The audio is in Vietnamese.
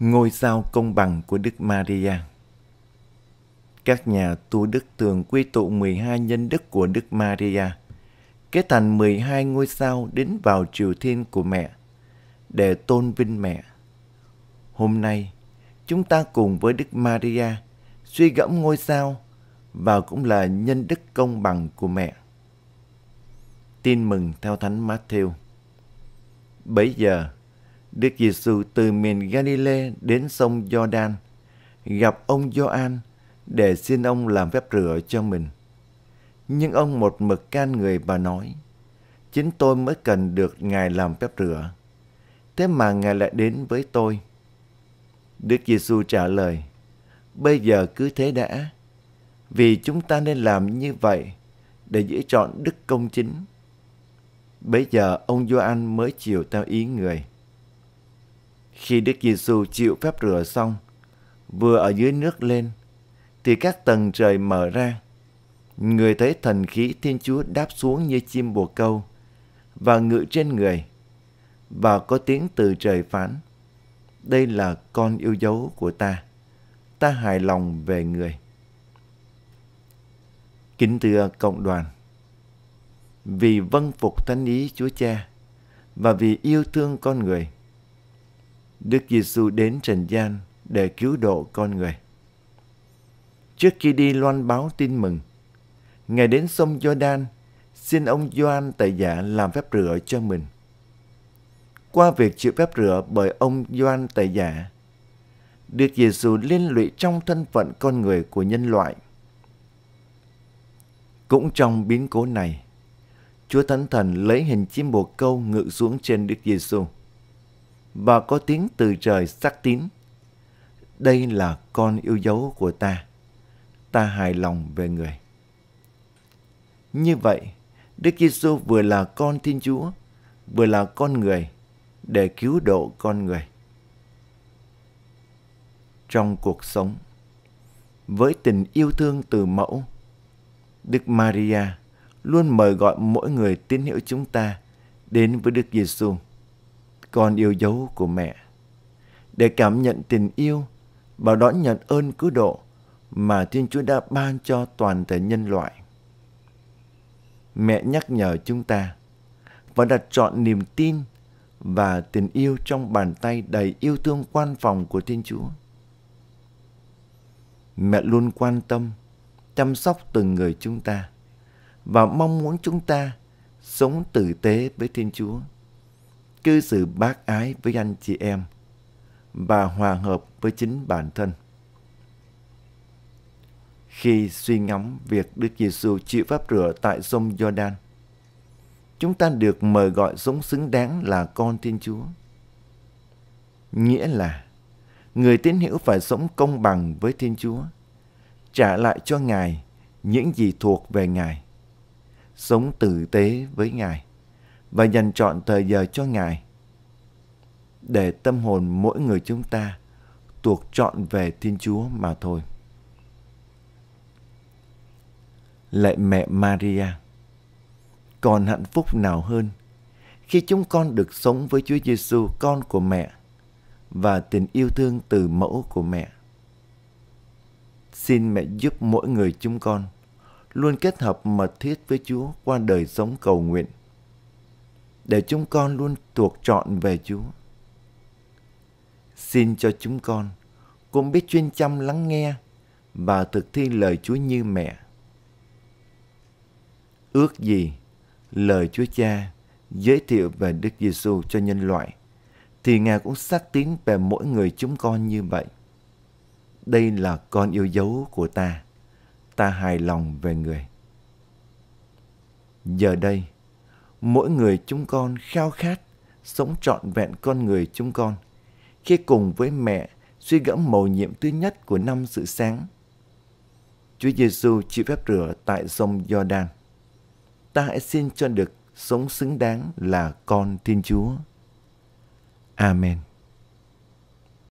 Ngôi sao công bằng của Đức Maria Các nhà tu đức thường quy tụ 12 nhân đức của Đức Maria, kết thành 12 ngôi sao đến vào triều thiên của mẹ, để tôn vinh mẹ. Hôm nay, chúng ta cùng với Đức Maria suy gẫm ngôi sao và cũng là nhân đức công bằng của mẹ. Tin mừng theo Thánh Matthew. Bấy giờ, Đức Giêsu từ miền Galilee đến sông Giođan gặp ông Gioan để xin ông làm phép rửa cho mình. Nhưng ông một mực can người và nói, chính tôi mới cần được Ngài làm phép rửa. Thế mà Ngài lại đến với tôi. Đức Giêsu trả lời, bây giờ cứ thế đã, vì chúng ta nên làm như vậy để giữ chọn đức công chính. Bây giờ ông Gioan mới chiều theo ý người. Khi Đức Giêsu chịu phép rửa xong, vừa ở dưới nước lên, thì các tầng trời mở ra. Người thấy thần khí Thiên Chúa đáp xuống như chim bồ câu và ngự trên người. Và có tiếng từ trời phán, đây là con yêu dấu của ta, ta hài lòng về người. Kính thưa cộng đoàn, vì vâng phục thánh ý Chúa Cha và vì yêu thương con người, Đức Giêsu đến trần gian để cứu độ con người. Trước khi đi loan báo tin mừng, Ngài đến sông Jordan xin ông Gioan tại giả làm phép rửa cho mình. Qua việc chịu phép rửa bởi ông Gioan tại giả, Đức Giêsu liên lụy trong thân phận con người của nhân loại. Cũng trong biến cố này, Chúa Thánh Thần lấy hình chim bồ câu ngự xuống trên Đức Giêsu và có tiếng từ trời sắc tín. Đây là con yêu dấu của ta. Ta hài lòng về người. Như vậy, Đức Giêsu vừa là con Thiên Chúa, vừa là con người để cứu độ con người. Trong cuộc sống, với tình yêu thương từ mẫu, Đức Maria luôn mời gọi mỗi người tín hữu chúng ta đến với Đức Giêsu con yêu dấu của mẹ để cảm nhận tình yêu và đón nhận ơn cứu độ mà Thiên Chúa đã ban cho toàn thể nhân loại. Mẹ nhắc nhở chúng ta và đặt chọn niềm tin và tình yêu trong bàn tay đầy yêu thương quan phòng của Thiên Chúa. Mẹ luôn quan tâm, chăm sóc từng người chúng ta và mong muốn chúng ta sống tử tế với Thiên Chúa cư xử bác ái với anh chị em và hòa hợp với chính bản thân. Khi suy ngẫm việc Đức Giêsu chịu pháp rửa tại sông Giođan, chúng ta được mời gọi sống xứng đáng là con Thiên Chúa. Nghĩa là người tín hữu phải sống công bằng với Thiên Chúa, trả lại cho Ngài những gì thuộc về Ngài, sống tử tế với Ngài và dành trọn thời giờ cho Ngài để tâm hồn mỗi người chúng ta thuộc trọn về Thiên Chúa mà thôi. Lạy mẹ Maria, còn hạnh phúc nào hơn khi chúng con được sống với Chúa Giêsu con của mẹ và tình yêu thương từ mẫu của mẹ. Xin mẹ giúp mỗi người chúng con luôn kết hợp mật thiết với Chúa qua đời sống cầu nguyện để chúng con luôn thuộc trọn về Chúa. Xin cho chúng con cũng biết chuyên chăm lắng nghe và thực thi lời Chúa như mẹ. Ước gì lời Chúa Cha giới thiệu về Đức Giêsu cho nhân loại thì Ngài cũng xác tín về mỗi người chúng con như vậy. Đây là con yêu dấu của ta. Ta hài lòng về người. Giờ đây, mỗi người chúng con khao khát sống trọn vẹn con người chúng con khi cùng với mẹ, suy gẫm mầu nhiệm thứ nhất của năm sự sáng. Chúa Giêsu chịu phép rửa tại sông Giođan. Ta hãy xin cho được sống xứng đáng là con Thiên Chúa. Amen.